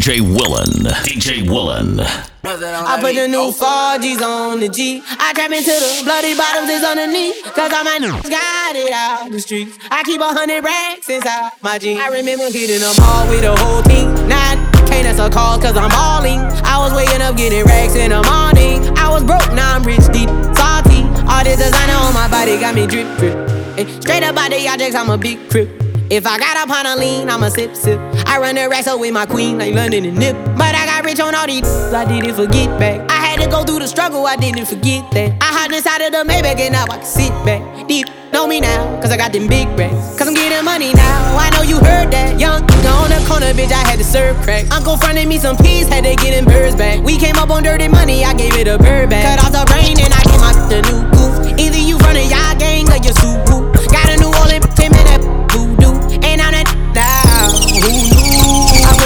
DJ Willan. DJ Willan. I put the new 4Gs on the G. I trap into the bloody bottoms is underneath. Cause all my niggas got it out the streets. I keep a hundred racks inside my jeans. I remember hitting them all with the whole team. Now can't answer calls cause I'm balling. I was waking up getting racks in the morning. I was broke, now I'm rich, deep, salty. All this designer on my body got me drip, drip. Straight up out the objects, I'm a big crip. If I got up on a lean, I'ma sip, sip. I run the racks up with my queen, like London and Nip. But I got rich on all these, I didn't forget back. I had to go through the struggle, I didn't forget that. I hopped inside of the Maybach and now I can sit back. Deep, know me now, cause I got them big racks. Cause I'm getting money now, I know you heard that. Young on the corner, bitch, I had to serve crack. Uncle fronted me some peas, had to get them birds back. We came up on dirty money, I gave it a bird back. Cut off the rain and I gave my the new goof. Either you run a y'all gang or you Subaru. Got a new Tim and that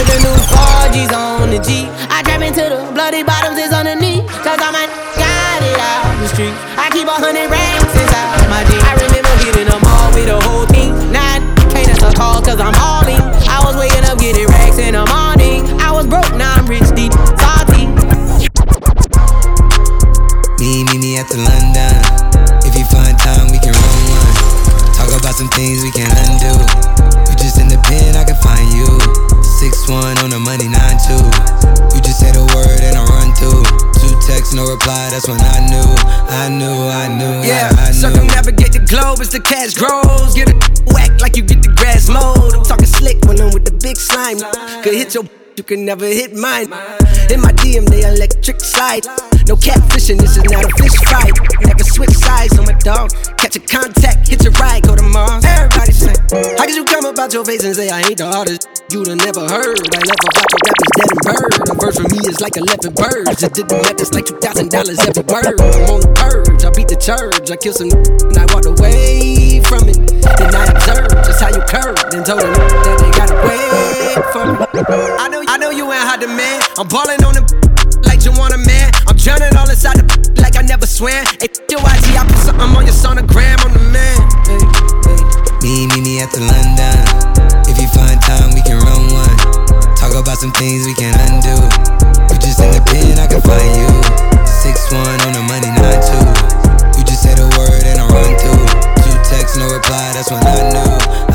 put the new 4Gs on the G. I trap into the bloody bottoms is underneath. Cause all my got it out the street. I keep a hundred racks inside my jeans. I remember hitting them all with the whole team. I can't answer calls cause I'm all globe as the cash grows. Get it whack like you get the grass mowed. I'm talking slick when I'm with the big slime. Could hit your, you can never hit mine. In my DM, they electric slide. No catfishing, this is not a fish fight. Never switch sides on my dog. Catch a contact, hit your ride, go to Mars. Everybody say, How could you come about your face and say I ain't the artist? You'd have never heard. I love a about your rappers dead and bird. A verse for me is like 11 birds. Just did the math, it's like $2,000 every bird. I'm on the purge, I beat the church. I kill some and I walked away from it. Then I you curved and told them that they gotta wait for me. I know, I know you ain't hot demand. I'm balling on the like you want a man. I'm drowning all inside the like I never swam. Hey, your IG, I put something on your sonogram. I'm the man. Me, me, me at the London. If you find time, we can run one. Talk about some things we can undo. You just in the pen, I can find you. Six one on the money, nine two. You just say the word and I run through. Two texts, no reply. That's when I knew,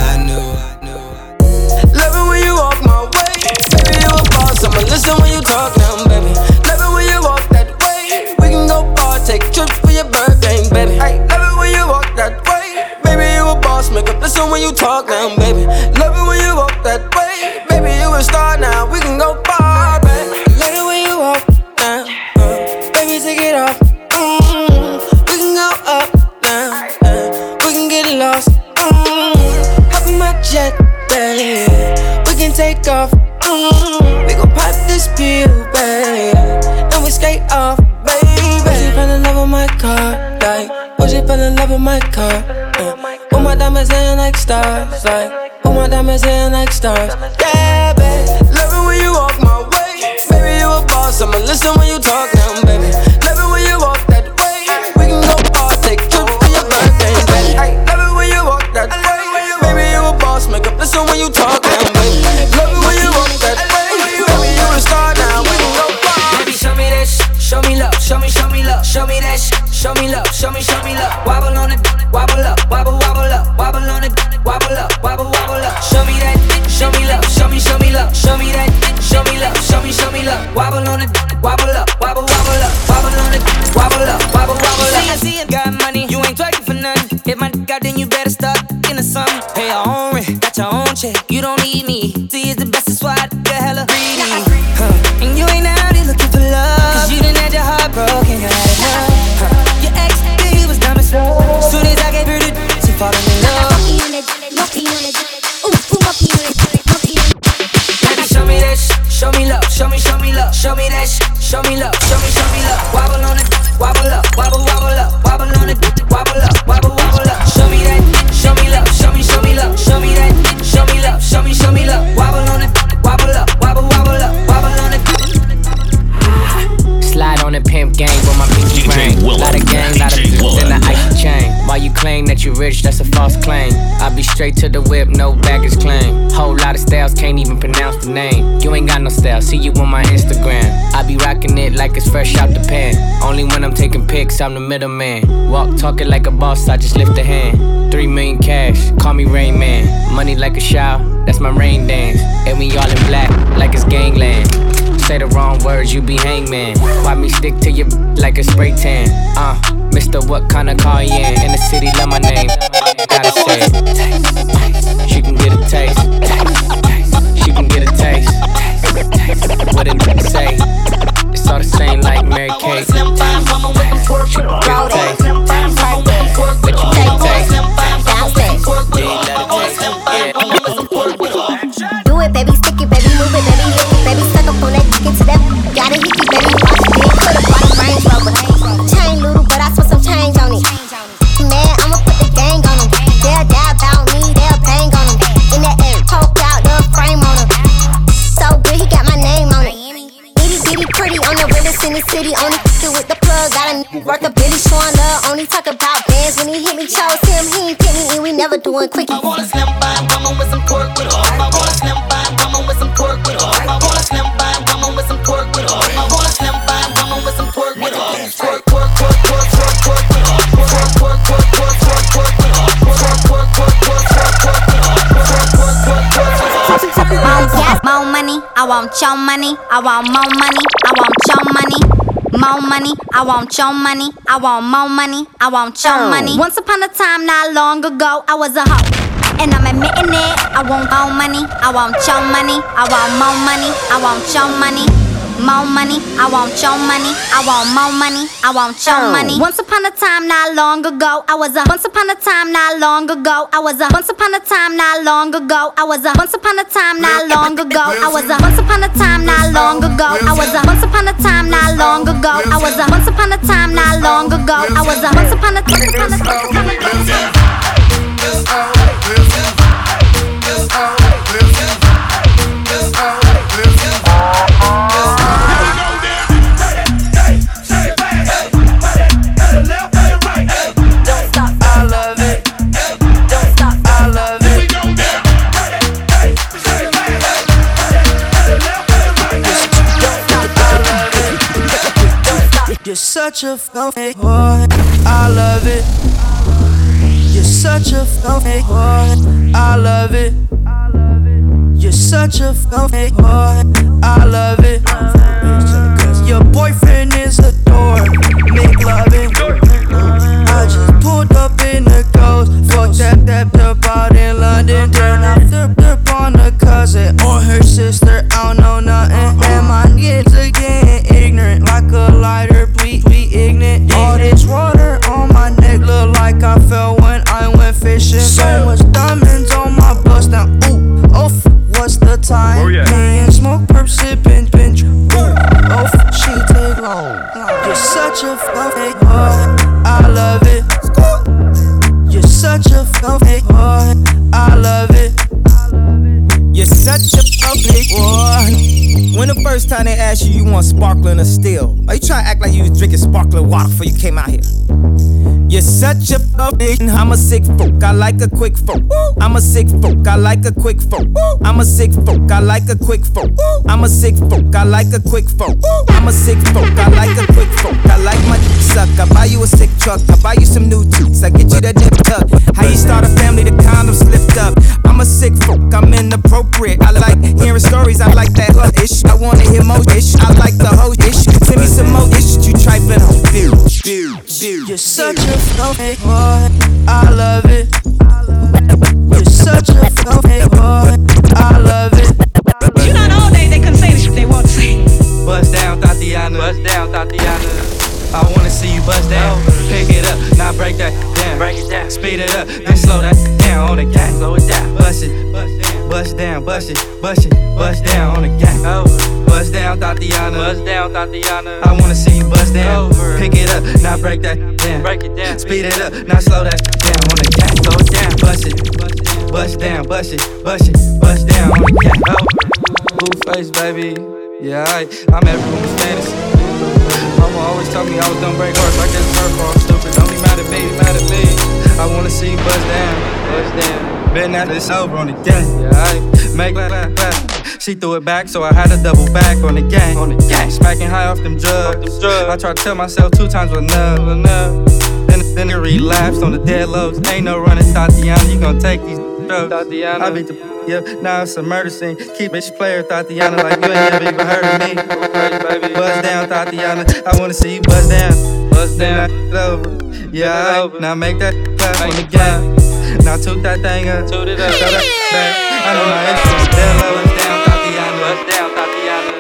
you. I'ma listen when you talk now, baby. Love it when you walk that way. We can go far, take trips for your birthday, baby. Hey, love it when you walk that way. Baby, you a boss. Make up listen when you talk now, baby. Name. You ain't got no style, see you on my Instagram. I be rocking it like it's fresh out the pan. Only when I'm taking pics, I'm the middleman. Walk talking like a boss, I just lift a hand. Three million cash, call me Rain Man. Money like a shower, that's my rain dance. And we all in black, like it's gangland. Say the wrong words, you be hangman. Why me stick to you like a spray tan? Uh, Mister, what kind of car you in? In the city, love my name. Gotta say it. Can get a taste. She can get a taste. What did it say? It's all the same like Mary Kate. Get a taste. We never quickie. I want a slim fine woman with some pork with her. I want a slim fine woman with some pork with her. I want a slim fine woman with some pork with her. I want a slim fine woman with some pork with her. Pork, pork, pork, pork, pork, pork with her. Pork, pork, pork, pork, pork, pork with her. Pork, pork, pork, pork, pork, pork with her. Pork, pork, pork, pork, pork, pork with her. More gas, more money. I want your money. I want more money. I want your money. More money. I want your money. I want more money. I want your money. Once upon a time, not long ago, I was a hoe. And I'm admitting it. I want more money. I want your money. I want more money. I want your money. More money, I want your money. I want more money. I want your money. Once upon a time, not long ago, I was a. Once upon a time, not long ago, I was a. Once upon a time, not long ago, I was a. Once upon a time, not long ago, I was a. Once upon a time, not long ago, I was a. Once upon a time, not long ago, I was a. Once upon a time, not long ago, I was a. Once upon a time. You're such a fake boy. I love it. You're such a fake boy. I love it. You're such a fake boy. I love it. Cause Your boyfriend is a dork. Make loving. I just pulled up in the ghost. Fuck that, that out in London. Then I flipped up on a cousin or her sister. Time? Oh, yeah. Smoke, perp, sipping, pinch. Oh, she take long. You're such a fake boy. I love it. You're such a fake boy. I love it. You're such a public boy. When the first time they asked you, you want sparkling or still? Are you trying to act like you was drinking sparkling water before you came out here? You're such a public. I'm a sick folk. I like a quick folk. I'm a sick folk. I like a quick folk. I'm a sick folk. I like a quick folk. I'm a sick folk. I like a quick folk. I'm a sick folk. I like a quick folk. I like my suck. I buy you a sick truck. I buy you some new toots. I get you that nip tuck. How you start a family? The condoms lift up. I'm a sick folk. I'm inappropriate. I like hearing stories. I like that hood ish. I wanna hear more ish. I like the whole ish. Send me some more ish. You trifling hoe. View. You're such a fake boy. I love it. You're such a fake boy. I love it. You know, all day they couldn't say the shit they want to say. Bust down, Thotiana. Bust down, Thotiana. I wanna see you bust down. Pick it up, now break that down. Break it down. Speed it up, then slow that down on the gang. Slow it down. Bust it, bust down, bust it, bust it, bust down on the gang. Bust down, Thotiana. Bust down, Thotiana. I wanna see you bust down. Pick it up, now break that down. Break it down. Speed it up, now slow that down on the gang. Slow down. Bust it, bust down, bust it, bust it, bust down on the gang. Blueface, baby. Yeah, I, I'm every woman's fantasy. Mama always told me I was gonna break hearts. I guess it's her fault. Stupid. Don't be mad at me, mad at me. I wanna see you bust down, bust down. Bet at it's over on the game. Yeah, I make that back. She threw it back, so I had to double back on the gang. On the gang, smacking high off them drugs. I tried to tell myself two times was enough, enough. Then, then it relapsed on the dead lows. Ain't no running, Thotiana. You gon' take these drugs. Thotiana. I beat the yeah, now it's a murder scene. Keep bitch player, Thotiana, like you ain't never even heard of me. Buzz down, Thotiana. I wanna see you buzz down. Buzz down. Over. Yeah, now make that clap on the game. Now toot that thing up. Toot it up. Shut up, back. I know my instrument. Down low, buzz down, Thotiana. Buzz down, Thotiana.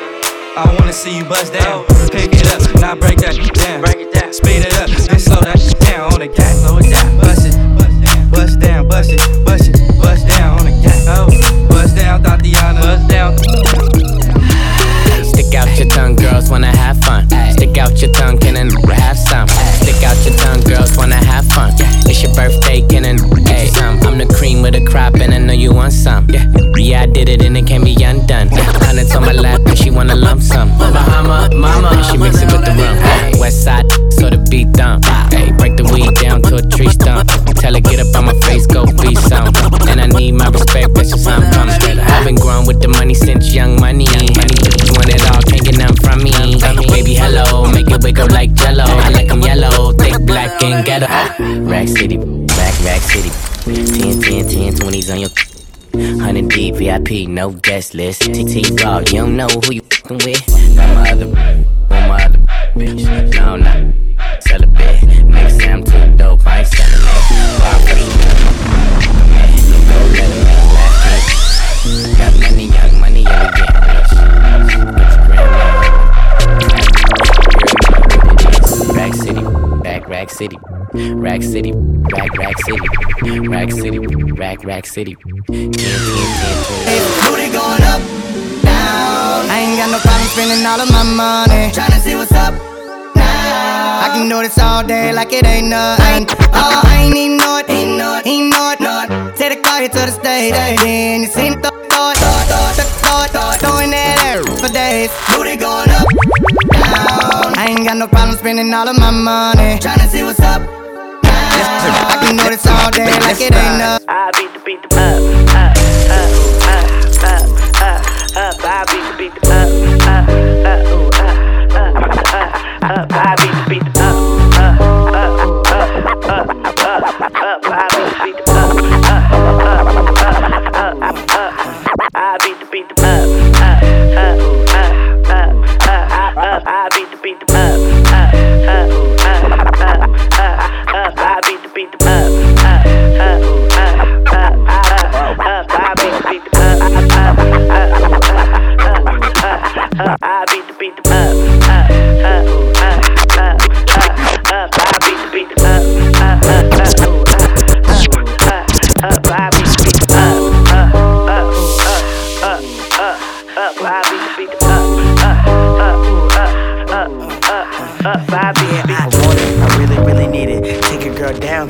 I wanna see you buzz down. Oh. Pick it up, now break that down. Break it down. Speed it up, and slow that down on the gas. Slow it down. Bust it, bust down, bust it, bust it, bust down on the gas. Oh, bust down, Thotiana. Bust down. Stick out your tongue, girls wanna have fun. Stick out your tongue, can I have some? Stick out your tongue, girls wanna have fun. It's your birthday, can I have some? The cream with a crop, and I know you want some. Yeah, yeah, I did it, and it can't be undone. Hundreds on my lap, and she wanna lump some. Bahama, mama, she mix it with the rum. West side, so the beat dump. Hey, break the weed down to a tree stump. Tell her get up on my face, go be some. And I need my respect, that's just I'm coming. I've been growing with the money since young money. You want it all, can't get none from me. Baby, hello, make it wiggle like jello. I like 'em yellow, thick, black, and ghetto. Rack City, back, Rack City. 10, 10, 10, 20s on your. 100 deep VIP, no guest list. TT Dog, you don't know who you fucking with. Got my other, on my other bitch. No, no, sell a bit. Niggas say I'm too dope, I ain't selling it. Rack City, Rack City, Rack Rack City, Rack City, Rack Rack City. 10, 10, 10, 20. Booty going up, down. I ain't got no problem spending all of my money. Tryna see what's up now. I can do this all day like it ain't nothing. Oh, I ain't even know it, ain't know it, ain't know it, know it. Take the car here to the stage, then you seen the thought, thought, thought, thought, throwing that air for days. Booty going up, down. I ain't got no problem spending all of my money. Tryna see what's up. now. I can do this all day like it ain't nothing. I beat the beat the up, up, up, up, up, up, up. I beat the beat the up, up, up, up, up, up, up. I beat the beat the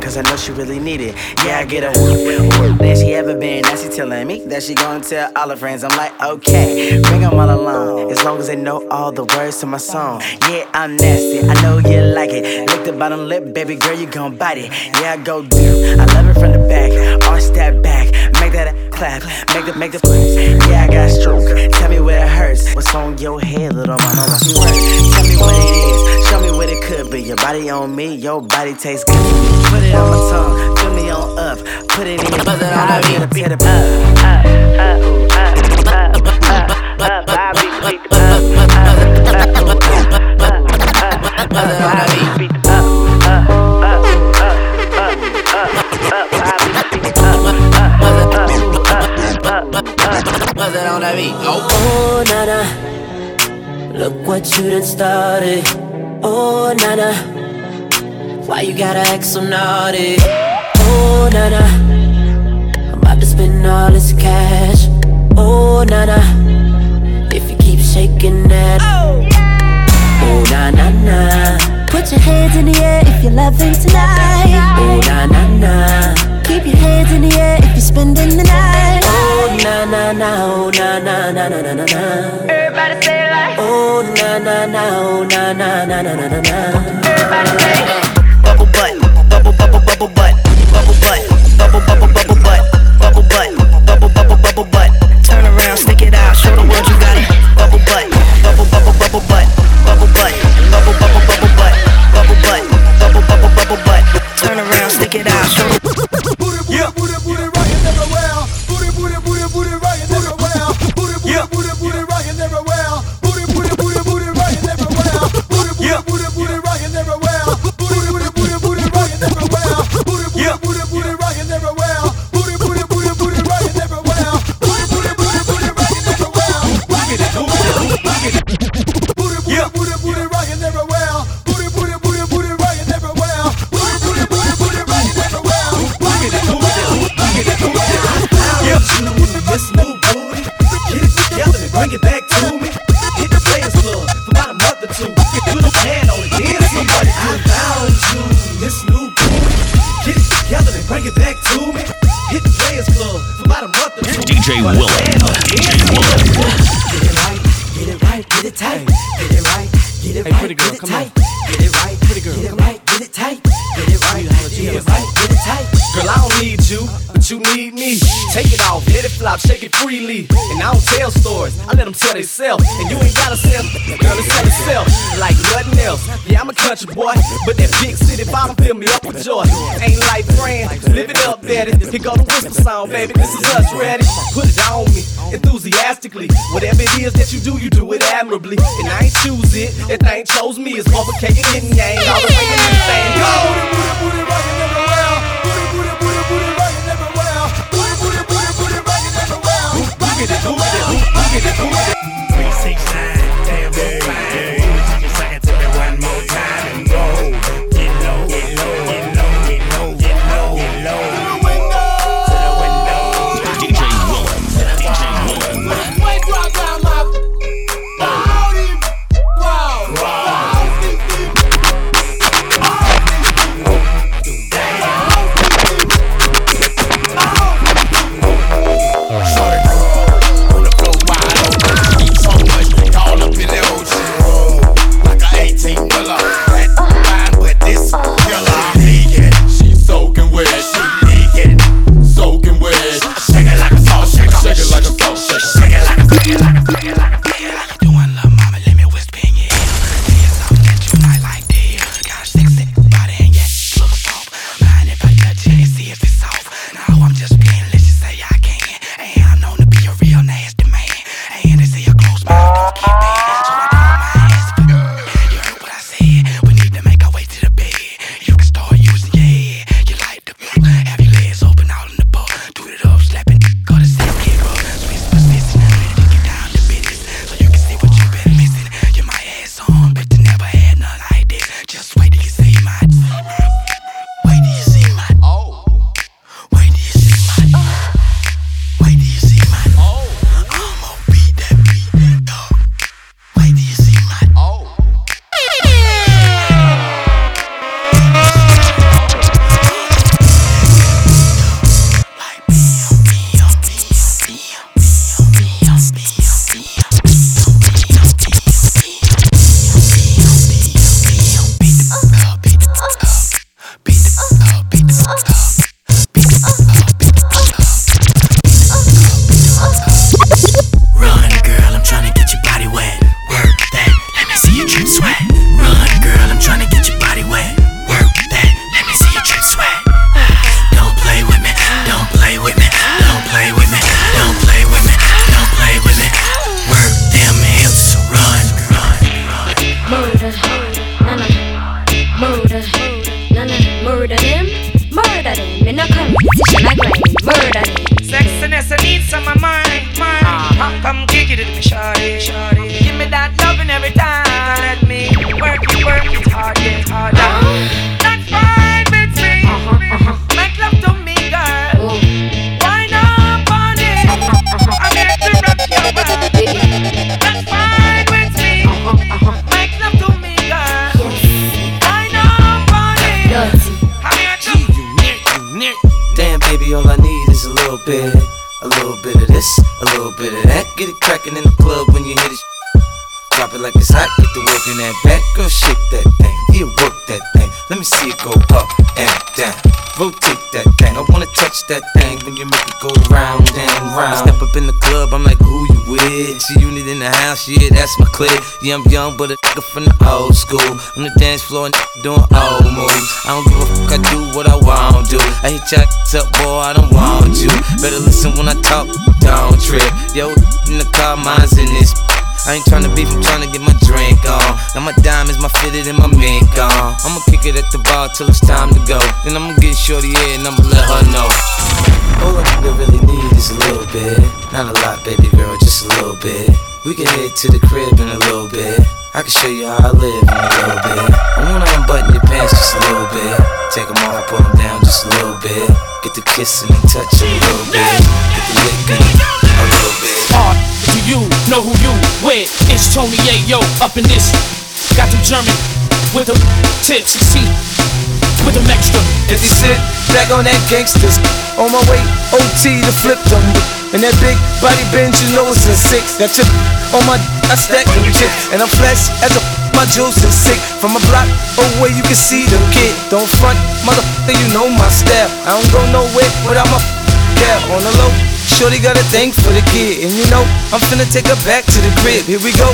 cause I know she really need it. Yeah, I get her. There she ever been, now she telling me that she gonna tell all her friends. I'm like, okay, bring them all along. As long as they know all the words to my song. Yeah, I'm nasty, I know you like it. Lick the bottom lip, baby girl, you gon' bite it. Yeah, I go down, I love it from the back. Arch that back, make that a clap. Make the, make the Yeah, I got stroke. Tell me where it hurts. What's on your head, little mama? Tell me what it is, show me could be. Your body on me, your body tastes good. Put it on my tongue, fill me on up. Put it in your buzz it on beat, beat it up. the up, on beat. Oh, Nana, look what you done started. Oh, Nana, why you gotta act so naughty? Oh, Nana, I'm about to spend all this cash. Oh, Nana, if you keep shaking that. Oh, na na na. Put your hands in the air if you're loving tonight. Oh, na na na. Keep your hands in the air if you're spending the night. Oh, na na na. Oh, na na na na na na na. Everybody say like. Oh, na na na. Oh, na na na na na na na. Everybody say ready, put it on me enthusiastically. Whatever it is that you do, you do it admirably. And I ain't choose it, that thing chose me. It's motherfucking and yang, all the way in the same. Go! Booty, booty, everywhere. Booty, booty, booty, booty, everywhere. Booty, booty, booty, booty, everywhere. Booty, booty, booty, booty, everywhere. Yeah, that's my clip. Yeah, I'm young, but a nigga from the old school. On the dance floor, and doing old moves. I don't give a fuck, I do what I want to. I hit your up, boy, I don't want you. Better listen when I talk, don't trip. Yo, in the car, mine's in this. I ain't tryna beef, I'm tryna get my drink on. Now my diamonds, my fitted, and my mink on. I'ma kick it at the bar till it's time to go. Then I'ma get shorty and I'ma let her know. All I really need is a little bit. Not a lot, baby girl, just a little bit. We can head to the crib in a little bit. I can show you how I live in a little bit. I wanna unbutton your pants just a little bit. Take them off, pull them down just a little bit. Get the kissing and touching a little bit. Get the licking a little bit. Are do you know who you with? It's Tony Yayo up in this. Got them German with them tips and see with them extra. If you sit back on that gangsters, on my way OT to flip them. And that big body bend, you know it's in six. That chip on my, I stack them chips. And I'm flesh as a my juice is sick. From a block away, you can see the kid. Don't front, motherfucker, you know my style. I don't go nowhere without my yeah, on the low. Shorty got a thing for the kid, and you know I'm finna take her back to the crib. Here we go.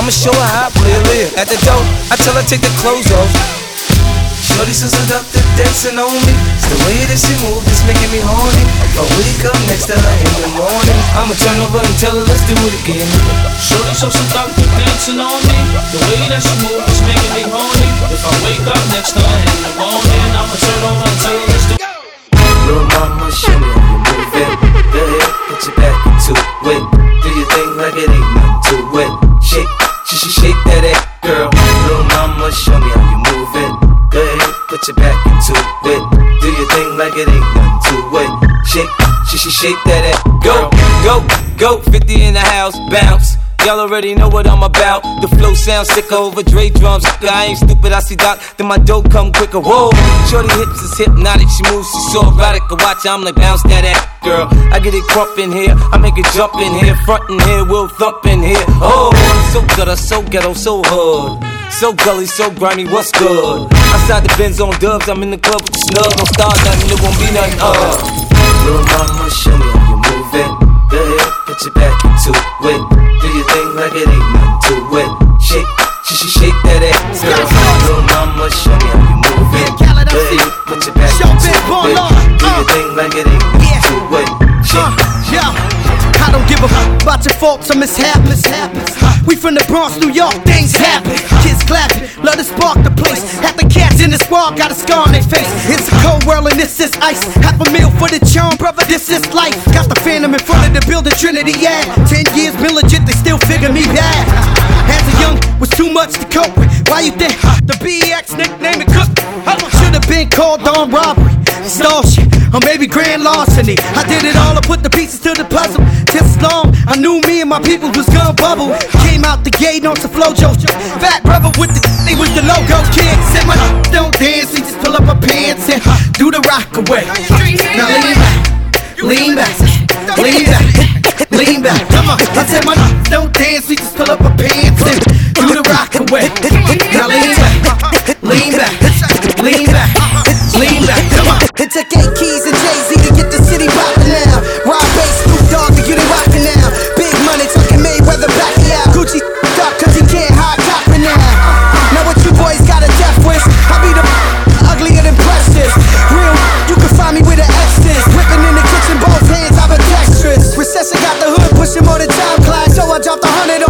I'ma show her how I play a live. At the door, I tell her take the clothes off. Shorty so seductive, dancing on me. It's the way that she move, it's making me horny. If I wake up next to her in the morning, I'ma turn over and tell her let's do it again. Shorty so seductive, dancing on me. The way that she move is making me horny. If I wake up next to her in the morning, I'ma turn over and tell her let's do it. Little mama, show me how you move it. Go ahead, put your back into it. Do your thing like it ain't nothing to it. Shake, she should shake that ass, girl. Little mama, show me your back into it. Do your thing like it ain't nothing to it. Shake, she should shake that ass, Go, go, go, 50 in the house, bounce. Y'all already know what I'm about. The flow sounds sick over Dre drums. I ain't stupid, I see Doc, then my dope come quicker. Whoa, shorty hips is hypnotic, she moves, she's so erotic. I watch, I'm like bounce that ass, girl. I get it crump in here, I make it jump in here, front in here, we'll thump in here. Oh, so gutter, so ghetto, so hood. So gully, so grimy, what's good? Outside the Benz on dubs, I'm in the club with the snug. Don't start nothing, it won't be nothing, uh. Little mama, show me how you move it. Go ahead, put your back into it. Do your thing like it ain't nothing to it. Shake, she should shake that ass, girl. Little mama, show me how you move it. Go ahead, put your back into it. Do your thing like it ain't nothing to it. Shake, Yeah, I don't give a fuck about your faults or mishaps. We from the Bronx, New York, things happen. Kids clapping, love to spark the place. Half the cats in the squad got a scar on their face. It's a cold world and this is ice. Half a meal for the charm, brother, this is life. Got the phantom in front of the building, Trinity, yeah. Ten years been legit, they still figure me bad. As a young, was too much to cope with. Why you think the BX nickname it Cook? Should've been called on robbery, stall shit, or maybe grand larceny. I did it all, I put the pieces to the puzzle. Just long, I knew me and my people was gonna bubble. Came out the gate on some flojo. Fat brother with the they was the logo kid. Said my don't dance, we just pull up my pants and do the rock away. Now lean back, lean back, lean back, lean back. Come on, I said my don't dance, we just pull up my pants and do the rock away. Now lean back, lean back, lean back, lean back. Come on. It took eight keys dropped a hundred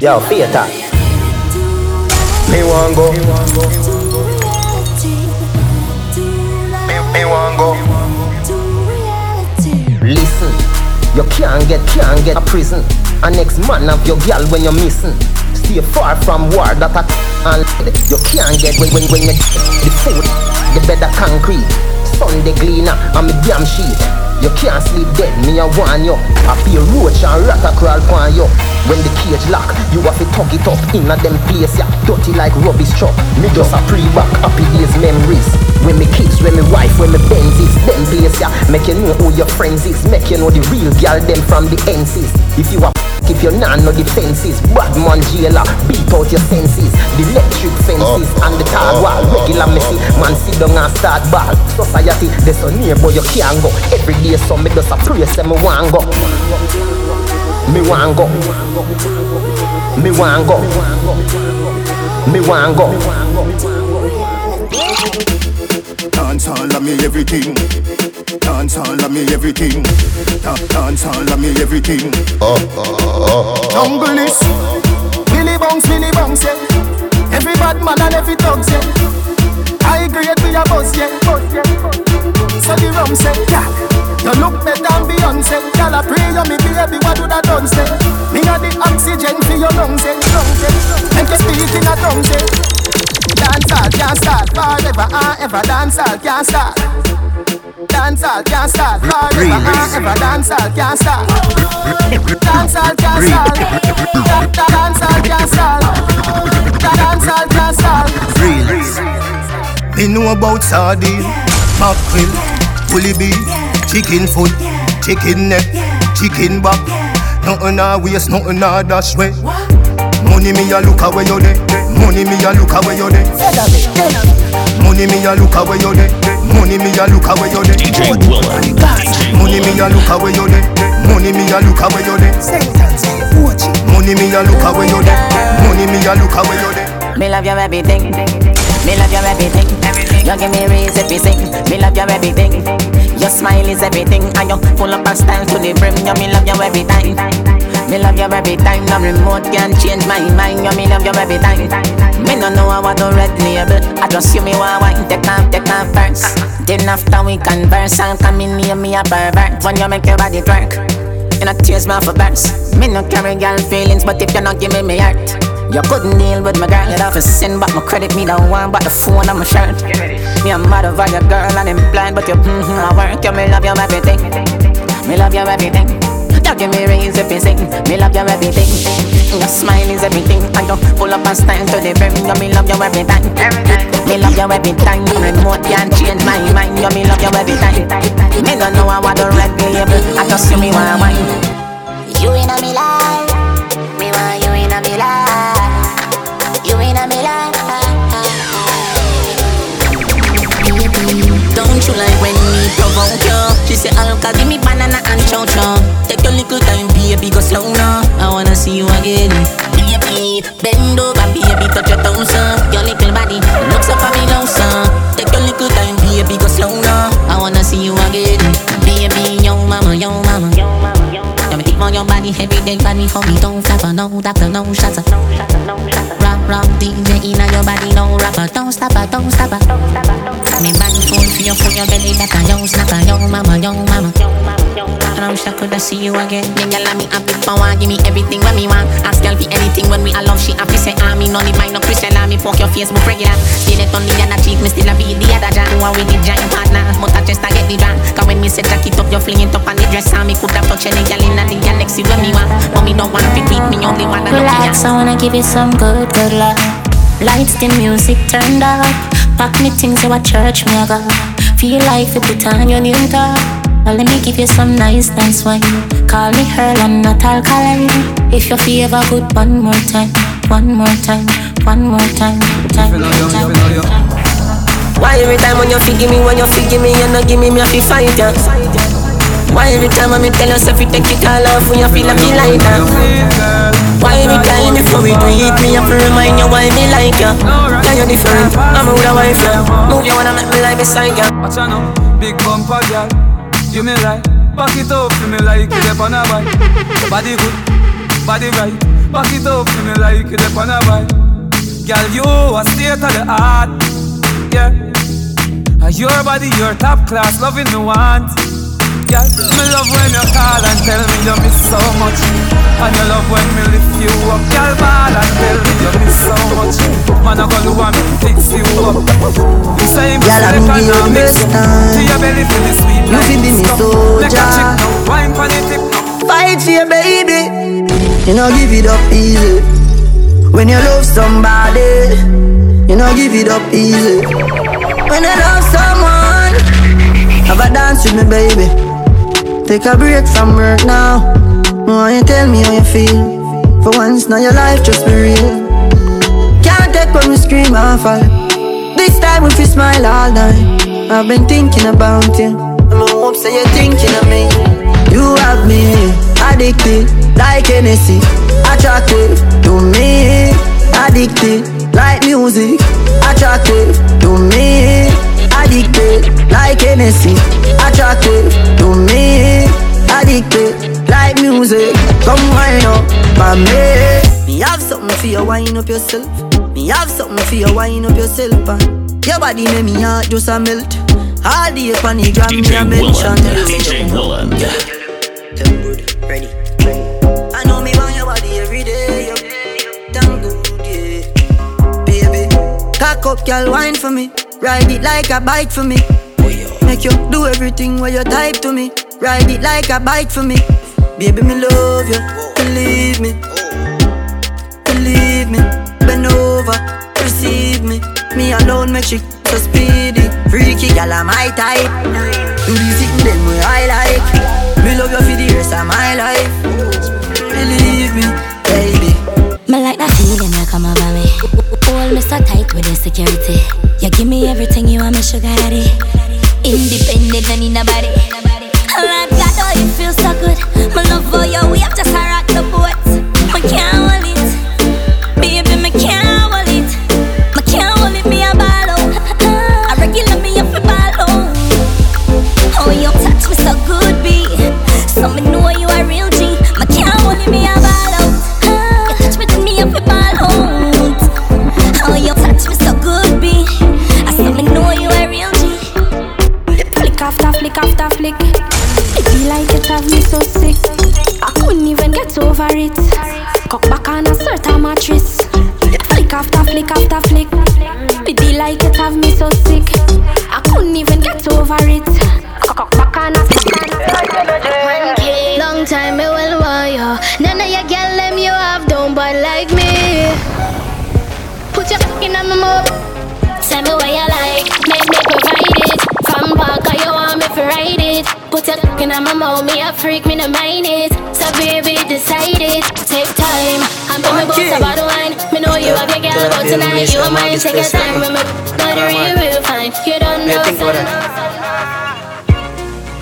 Yo, theater. Me want go. Me want go. Listen, you can't get, can't get a prison. A next man of your girl when you're missing. Stay far from war that a and you can't get when when when you the food, the bed of concrete. Sunday cleaner and me damn sheet. You can't sleep dead, me a warn you. I feel roach and rat a crawl upon you. When the cage lock, you have to tug it up in them place, yeah. Dirty like rubbish truck. Me just a pre-back happy days memories. When me kids, when me wife, when me Benzes, them place, yeah. Make you know who your friends is. Make you know the real girl them from the NCs. If you a if your not know the fences, bad man jailer, beat out your senses. The electric fences oh. and the tag oh. wall, regular oh. messy. Man sit down and start ball. Society, there's a nearby you can't go. Every day, so me just a pray, say me want go. Me want go. Me want go. Me want go. Dance all of me everything. Dance all of me everything. Da- Dance all of me everything. Jungle is Billy Bounce, Billy Bounce, yeah. Every bad man and every dog, yeah. I grade me a buzz, yeah. So the rum say, yeah. You look better than Beyonce. Girl, I pray you me baby, what do that done say? Me a the oxygen for your lungs, yeah. Lungs, yeah. Make you speak in a tongue, yeah. Dancehall can't start forever and ever. Dancehall can't start. Dancehall can't start forever and ever. Dancehall can't start. Dancehall can't start. Da- da- Dancehall can't start. Da- Dancehall can't start. Me know about sardine, mackerel, bully bee, chicken foot, chicken neck, chicken back. Nothing a waste, nothing a dash way. Money me a look away you there. Money me a look away you there. Money me a look away you there. Money me a look away you there. DJ Willan. Money me a look away you there. Money me a look away you there. Money me a look away you there. Money me a look away you there. Me love your everything. Me love your everything. You give me reason to sing. Me love your everything. Your smile is everything, and you full of style to the brim. You me love you every time. Me love you every time. No remote can change my mind. You me love you every time. Me no know how to red label. I just you me want wine. Take off, take off first. Then after we converse, I'll come in near me a pervert. When you make your body twerk. You know tears me for. Me no carry girl feelings, but if you not give me me heart, you couldn't deal with my girl. You'd have to send back my credit, me don't want but the phone on my shirt. Me a mad over your girl and I'm blind, but you mm-hmm, I work. You me love you everything. Me love you everything. You give me raise if you sing. Me love you everything. Your smile is everything. And you pull up and stand to the brim. You me love you every time. Me love you every time. Remote can't change my mind. You me love you every time. Me don't know how I do red label. I just see me want wine. You in a me life, provoke you? She say, Alka, give me banana and chow chow. Take your little time, baby, go slow now. I wanna see you again. Baby, bend over, baby, touch your toes, uh. Your little body looks so fabulous, uh. Take your little time, baby, go slow now. I wanna see you again. Baby, yo mama, yo mama. Yeah, me keep on your body, every day body me, don't uh, no doctor, no shots. uh. Rock, rock, DJ inna your body, no rapper, don't stop, uh, don't stop. uh. Me body full for your full your belly, that a yo snapper, yo mama, yo mama. And I wish I coulda see you again. Yeah, girl, me happy for one, give me everything when me want. Ask girl for anything when we alone. She happy say, ah, me no need mine, no Christian, ah, me fuck your Facebook regular. Still it on the other cheek, me still a be the other John. Who are we the giant partner? But I just a get the drunk. Cause when me say jack it up, you fling it up on the dress, ah, me coulda touch any girl inna the galaxy when me want. But me don't want to beat me only one and Relax, I wanna give you some good, good love. Lights, the music turned up. Pack me things, you a church, me a go. Feel like you put on your new top. Now let me give you some nice dance wine. Call me Earl, I'm not alkaline. If you feel ever good, one more time, one more time, one more time, time, time. Why every time when you figure me, when you figure me, you not give me, me have to fight ya. Why every time when me tell yourself you take it all off when you feel like me like that? Why every time before we do it, me have to remind you why me like ya? Yeah, you're different. I'm a with a wife, yeah. Move you wanna make me like beside ya. Watch out now, big bumper girl. You me like, back it up for me like you dep on a bike. Body good, body right. Back it up for me like you dep on a bike. Girl, you a state of the art, yeah. And your body, your top class, loving me want. Girl. Me love when you call and tell me you miss so much. And you love when me lift you up, girl. Ball and tell me you miss so much. Man, I gonna want me fix you up. You say me Girl, I'm give you miss best you. time. To your belly feel the sweet You like be me stuff. Make a chick now, wine pon the tip. Fight for your baby. You know, give it up easy. When you love somebody, you know, give it up easy. When you love someone, have a dance with me, baby. Take a break from work now. Why you tell me how you feel? For once, now your life just be real. Can't take when we scream and fall. This time if you smile all night. I've been thinking about you. I'm hope say you're thinking of me. You have me addicted like Hennessy, attractive to me. Addicted like music, attractive to me. Addicted like Hennessy, attractive to me. Addicted like music. Come wind up, my me. Me have something for you, wind up yourself. Me have something for you, wind up yourself. And your body make me heart just a melt. All day on the gram, me a mention. DJ Willan. Them good, ready. I know me want your body every day. yo. Damn good, yeah. Baby, cock up, girl, wine for me. Ride it like a bike for me. Make you do everything where you type to me. Ride it like a bike for me. Baby, me love you. Believe me. Believe me. Bend over, receive me. Me alone make she so speedy. Freaky, girl, I'm my type. Do the sitting them where I like. Me love you for the rest of my life. Believe me, baby. Me like that feeling you come over me. Hold me so tight with the security. You give me everything you want, me sugar daddy. Independent and in nobody. I like that how you feel so good. My love for you, we have just a rock the boat. Me can't Put your on my mouth, me a freak, me no mind it. So baby, decide it. Take time, I'm me boss about the wine. Me know you have your girl, but tonight you are mine. Take your time, remember, but real, real fine. You don't know, son.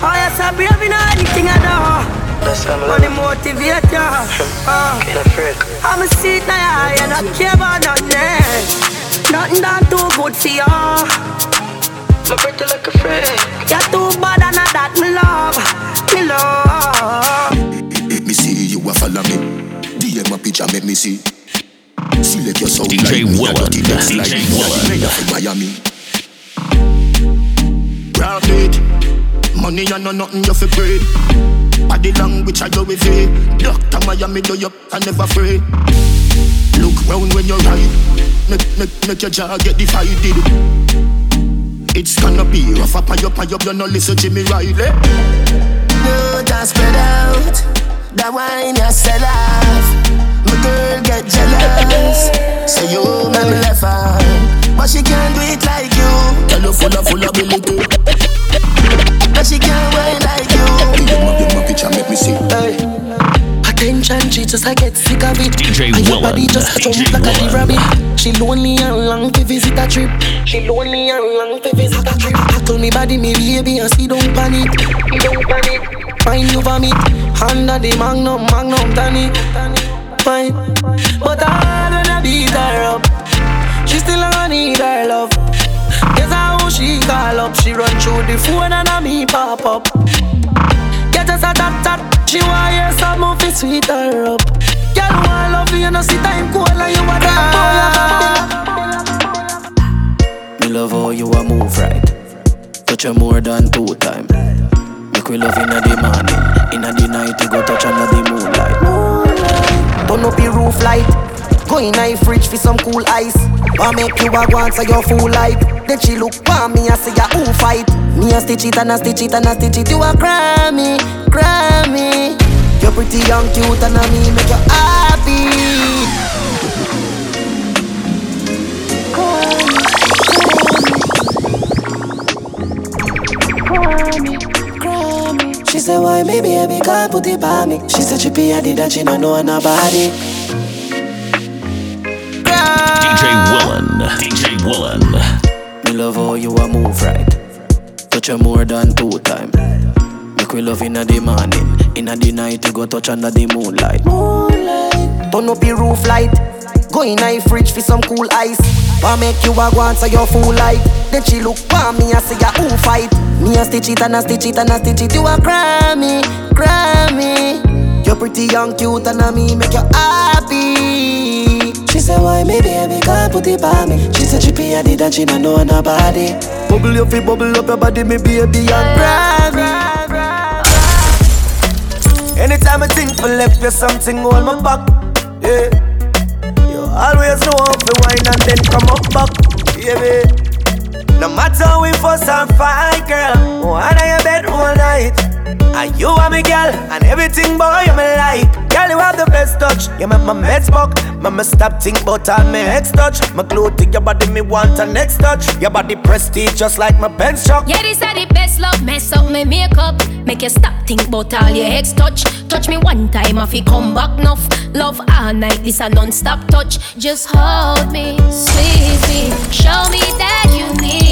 Oh, yes, I'm brave in anything I do. Money motivate ya. Uh, I'm a seat now, you not care about nothing. Nothing done too good for ya. My pretty like a friend. You're too bad and not that me love, me love. Let me see you a follow me. DM a picture, make me see. Select your sound DJ like me, Willan, a dirty next DJ like me, Willan. a the from Miami. Profit, money and no nothing you fi great. Body language I go with it. Doctor Miami do you I never afraid. Look round when you ride. Make, make, make your jaw get divided. It's gonna be rough up and up and up. You no listen Jimmy Riley. No, just spread out. That wine you sell off. My girl get jealous. Say you make me left out. But she can't do it like you. Girl, you full of full ability. But she can't wine like you. Give me, give me picture, make me see. Attention, she just I get sick of it. DJ and your body just jump like a the Willan. rabbit. She lonely and long to visit a trip. She lonely and long to visit a trip. I told me body, me baby, and see don't panic. You don't panic. Fine, you vomit. Under the magnum, magnum, Danny. Fine. But I wanna beat her up. She still gonna need her love. Guess how she call up. She run through the phone and a me pop up. Get us a tat tat. She want hear some of it sweet her up. Girl, want love you, no see time cold and you want that Me love how you a move right. Touch you more than two time. Me Make we love inna the morning, inna the night, you go touch under the moonlight. Moonlight. Turn up the roof light. In a fridge for some cool ice. I make you a go answer your full life. Then she look for me and say, "Ya who fight?" Me a stitch it and a stitch it and a stitch it. You a Grammy, Grammy. You're pretty young, cute, and I me make you happy. She said, why me baby can't put it by me She said she be a that she don't know nobody DJ Willan. Me love how you a move right. Touch you more than two time. Make we love inna the morning. Inna the night you go touch under the moonlight. Moonlight. Turn up the roof light. Go in a fridge for some cool ice. Why make you a go answer your full light Then she look for me and say ya who fight? Me a stitch it and a stitch it and a stitch it. You a Grammy, Grammy You're pretty young, cute and a me make you happy Said why me baby? Can't put it by me. She said she be a did and she don't know nobody. Bubble your feet, bubble up your body me baby and Grammy Anytime I think for left you something on my back. Yeah. You always know how to wine and then come up back Yeah No matter we fuss and fight girl One on your bed all night. And you are me girl And everything boy you me like Girl you have the best touch You make my meds buck Mama stop think about all my ex touch My glue to your body me want a next touch Your body prestige just like my pen struck Yeah, this are the best love, mess up my makeup. Make you stop think about all your ex touch. Touch me one time, if you come back enough. Love all night, this a non-stop touch. Just hold me, squeeze me, show me that you need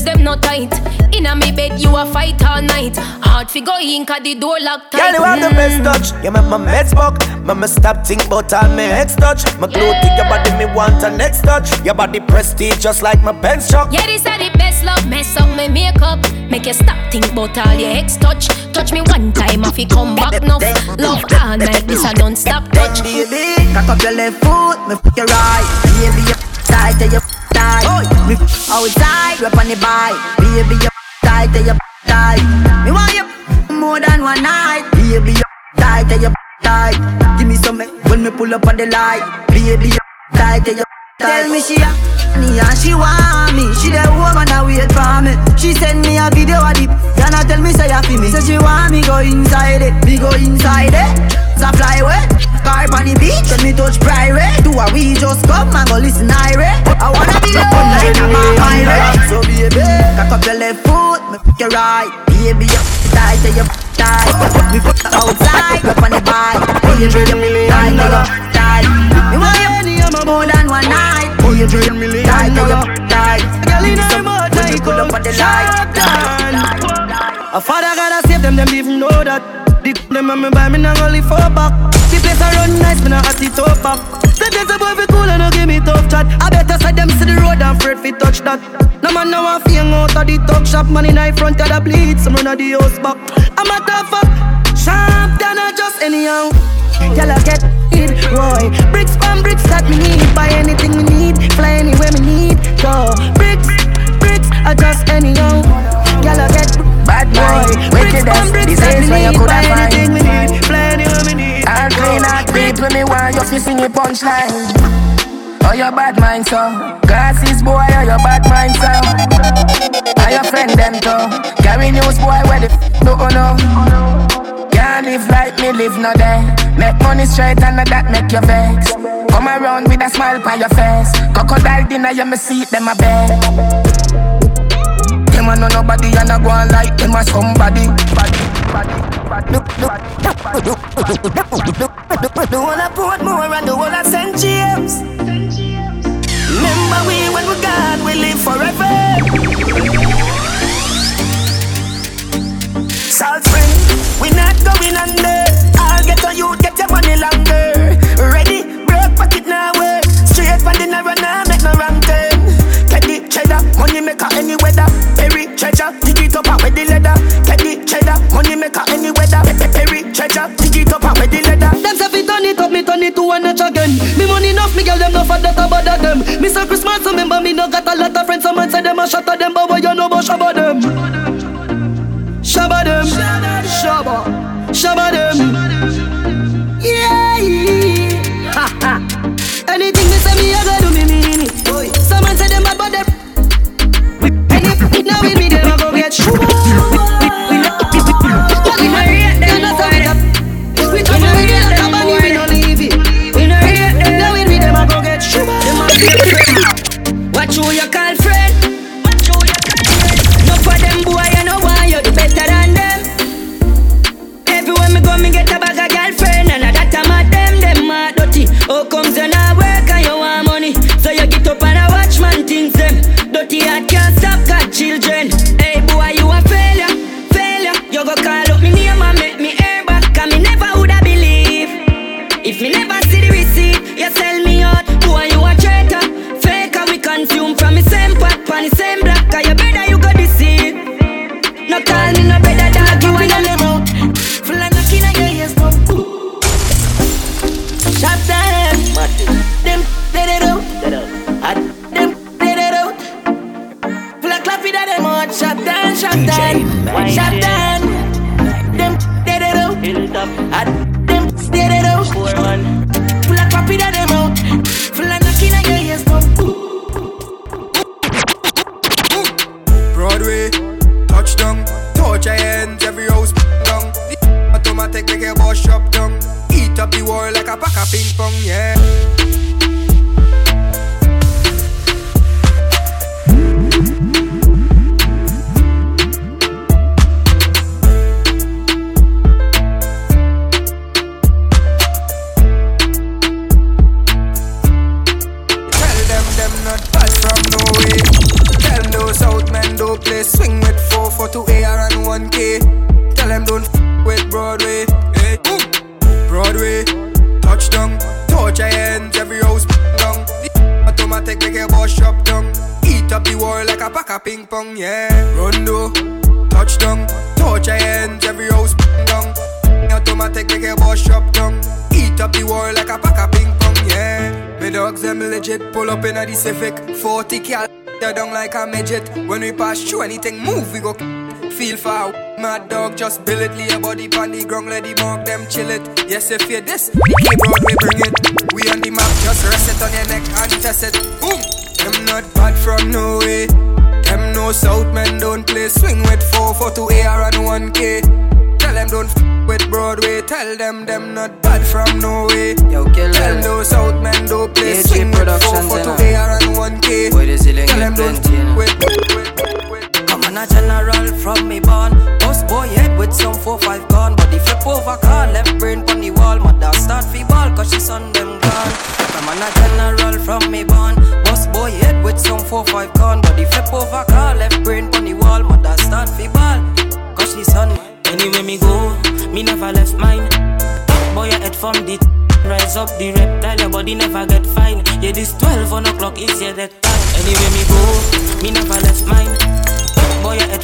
legs them not tight. Inna me bed you a fight all night. Hard fi go in 'cause the door locked tight. Girl, you have the best mm. touch. You make my meds buck. Mama stop think about all my ex touch. My glue to your body, me want a next touch. Your body prestige just like my pen struck. Yeah, this are the best love, mess up my makeup. Make you stop think about all your ex touch. Touch me one time, if you come back enough. Love all night, this a don't stop touch. Baby, cock up your left foot, me f your right. Baby, you tight till you tight. Outside, rep on the bike. Baby, you tight till you tight. Me want you more than one night. Baby, you tight till you tight. Give me some when me pull up on the light. Baby, you tight till you Tell me she a and she want me. She the woman that wait for me. She send me a video of the Can I tell me say you feel me? Say she want me go inside it. Me go inside it. So fly away. Car on the beach when me touch private. Do a we just come and go listen irate. I wanna be one like I'm a pirate. So baby, cock up your left foot, me f your right. Baby, you tight, say you tight. Me f outside, up on the bike. You tight, say you tight. Me want you more than one night. You tight, say you tight. Girl, in her mouth, I pull up on the light. A father gotta save them, them even know that. The them and me buy me now only for back. The place I run nice, me not at it up back. Say there's a boy fi cool and no give me tough chat. I better say them see the road and afraid fi touch that. No man now a fing out of the talk shop. Man in the front of the bleed, some run of the house back. I'm a tough up, sharp than I just anyhow. Y'all get it, Roy. Bricks from bricks that me need. Buy anything me need, fly anywhere me need. Go bricks, bricks, I just anyhow. Y'all get Bad from wickedness, bricks that disease where you coulda Buy find. me. need, fly anywhere me need. And clean up, when me want you fi sing a punchline. Oh, your bad mind, so. Glasses, boy, oh, your bad mind, so. Are your friend, them, too Carry news, boy, where the f*** do you oh, know? Can't live like me, live no day. Make money straight and that make you vex. Come around with a smile on your face. Crocodile dinner, you me see them a bed Them a know nobody and a go on like them a somebody Body, body, body, The one I put more and the one I St. James. Remember we when we God, we live forever. Salt spring, we not going under. I'll get on you, get your money longer. Maker any weather. Perry treasure, dig it up and with the leather. Get the cheddar, money maker any weather. Perry treasure, dig it up and with the leather. Them say fi turn it up, me turn it to one notch again. Me money enough, me a bother them. Mr. Christmas, remember me no got a lot of friends. Some man say them a shot at them, but what you know about shabba them? Shabba them, shabba, shabba them. Through anything move we go Feel for Mad dog just bill it Lay your body on the ground let the mug them chill it. Yes if you this the key Broadway bring it. We on the map just rest it on your neck and test it. Boom! Them not bad from no way. Them no south men don't play. Swing with 4 for 2 AR and 1K Tell them don't f- with Broadway. Tell them them not bad from no way. Yo, kill Tell them. those out men don't play. Swing with a general from me born. Boss boy head with some 4-5 gun Body flip over car, left brain on the wall. Mother start fi ball cause she son them gone. On a general from me born. Boss boy head with some 4-5 gun Body flip over car, left brain on the wall. Mother start fi ball cause she son Anyway me go, me never left mine. Boy head from the Rise up the reptile, your body never get fine. Yeah this 12 on o'clock is yeah that time. Anyway me go, me never left mine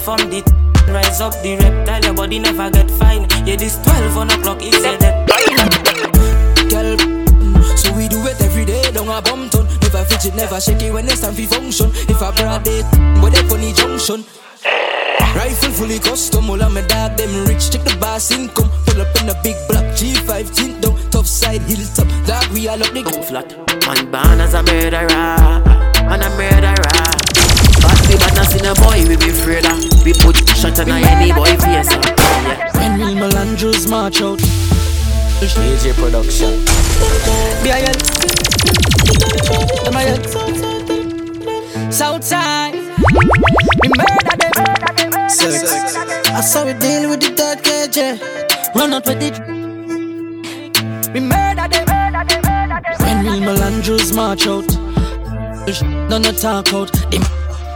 from the Rise up the reptile, your body never get fine Yeah this 12 on o'clock is yeah that Girl, so we do it every day, down a bum ton. Never fidget, never shake it when it's time for function. If I brought it, but they funny junction. Rifle fully custom, all of my dog, them rich. Check the boss income. Pull up in a big block, G5 tint down, tough side, hilltop. Dog, we all up the go flat. Man born as a murderer, and a murderer. But we but not seen a boy we be afraid of. We put shot on any boy face. Yeah. When Real Melandros march out. AJ Production. BIL. MIL. Southside. We murder them. Sex. I saw we deal with the dark KJ. Run out with it. We murder them. When Real Melandros march out. None no talk out. Them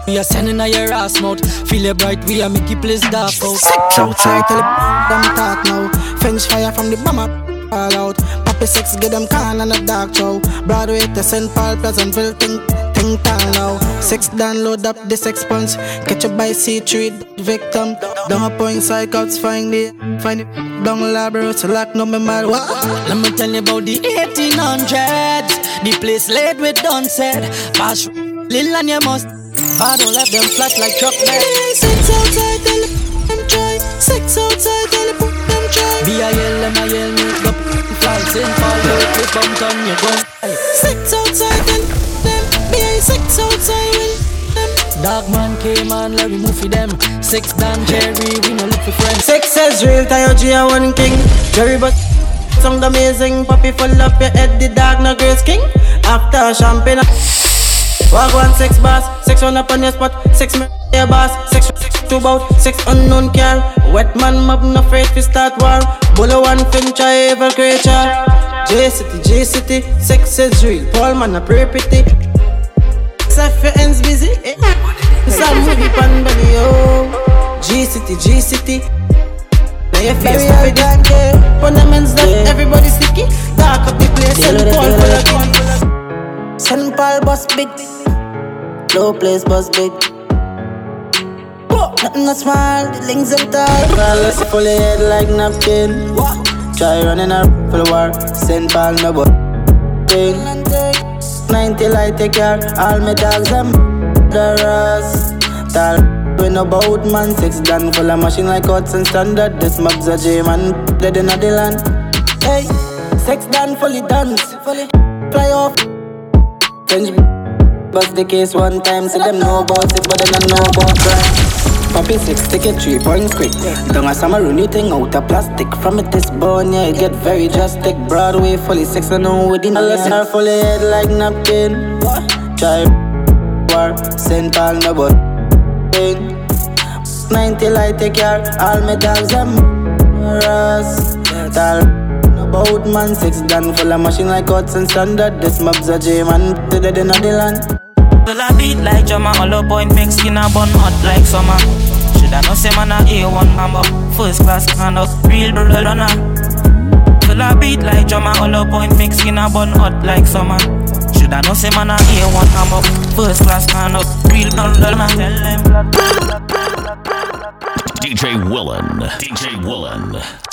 we are sending a your ass mouth. Feel it bright, we are make you place dark out. Outside, tell them talk now. French fire from the bomber, all out. Poppy sex, get them can and a dark show. Broadway to St. Paul, Pleasantville, think, think town now. Sex download up the sex punch. Catch a by C3 victim. Down point psychots, find it, find it. Down labor, so lock no me mal. What? Let me tell you about the 1800s. The place laid with said. Bash Lil and you must. I don't let them flat like truck bed. Sex outside, tell them try. Sex outside, tell them them try. Be a yell, them a yell, make up. Fly, St. Paul, work with bump on your gun. Sex outside, tell them. Be a sex outside, will them. Dog man came on, let me move for them. Six Dan Jerry, we no look for friends. Sex is real, Tayo G a one king. Jerry but sound amazing. Puppy full up your head, the dog no grace king. After champagne. Walk one six bars, six one up on your spot, six me your boss, six six two bout, six unknown car. Wet man mob no afraid to start war. Bullet one finch evil creature. J City, J City, sex is real. Paul man a pray pretty. Set your ends busy. eh. Some movie pan belly oh. G City, G City. Now face not fit this. Fundaments that everybody sticky. Dark up the place, St. Paul full of St. Paul bus big. Low place bus big. Nothing not small, the links and tall. Fellas full of head like napkin. What? Try running a full war. St. Paul no but thing. 90 light take care. All my dogs them the rust. Tall we no bout man. Six gun full of machine like Hudson standard. This mob's a J man. Dead in the land. Hey, six done fully dance. Fully fly off. French Bust the case one time, say them know about it, but they don't know about crime. Poppy six, take it three points quick. Don't a summer new thing out of plastic. From it this bone, yeah, it get very drastic. Broadway fully six, I know within the lesson are fully head like napkin. Try war, St. Paul no but thing. 90 light take care, all my dogs them Ras, tal about man six gun full of machine like Hudson standard. This mob's a J man, they dead in the land. Well, I beat like drummer, hollow point, make skin a bun hot like summer. Shoulda know say man a A1 mambo, first class kind of real brother runner. Well, I beat like drummer, hollow point, make skin a bun hot like summer. Shoulda know say man a A1 mambo, first class kind of real brother runner. Tell them. DJ Willan. DJ Willan.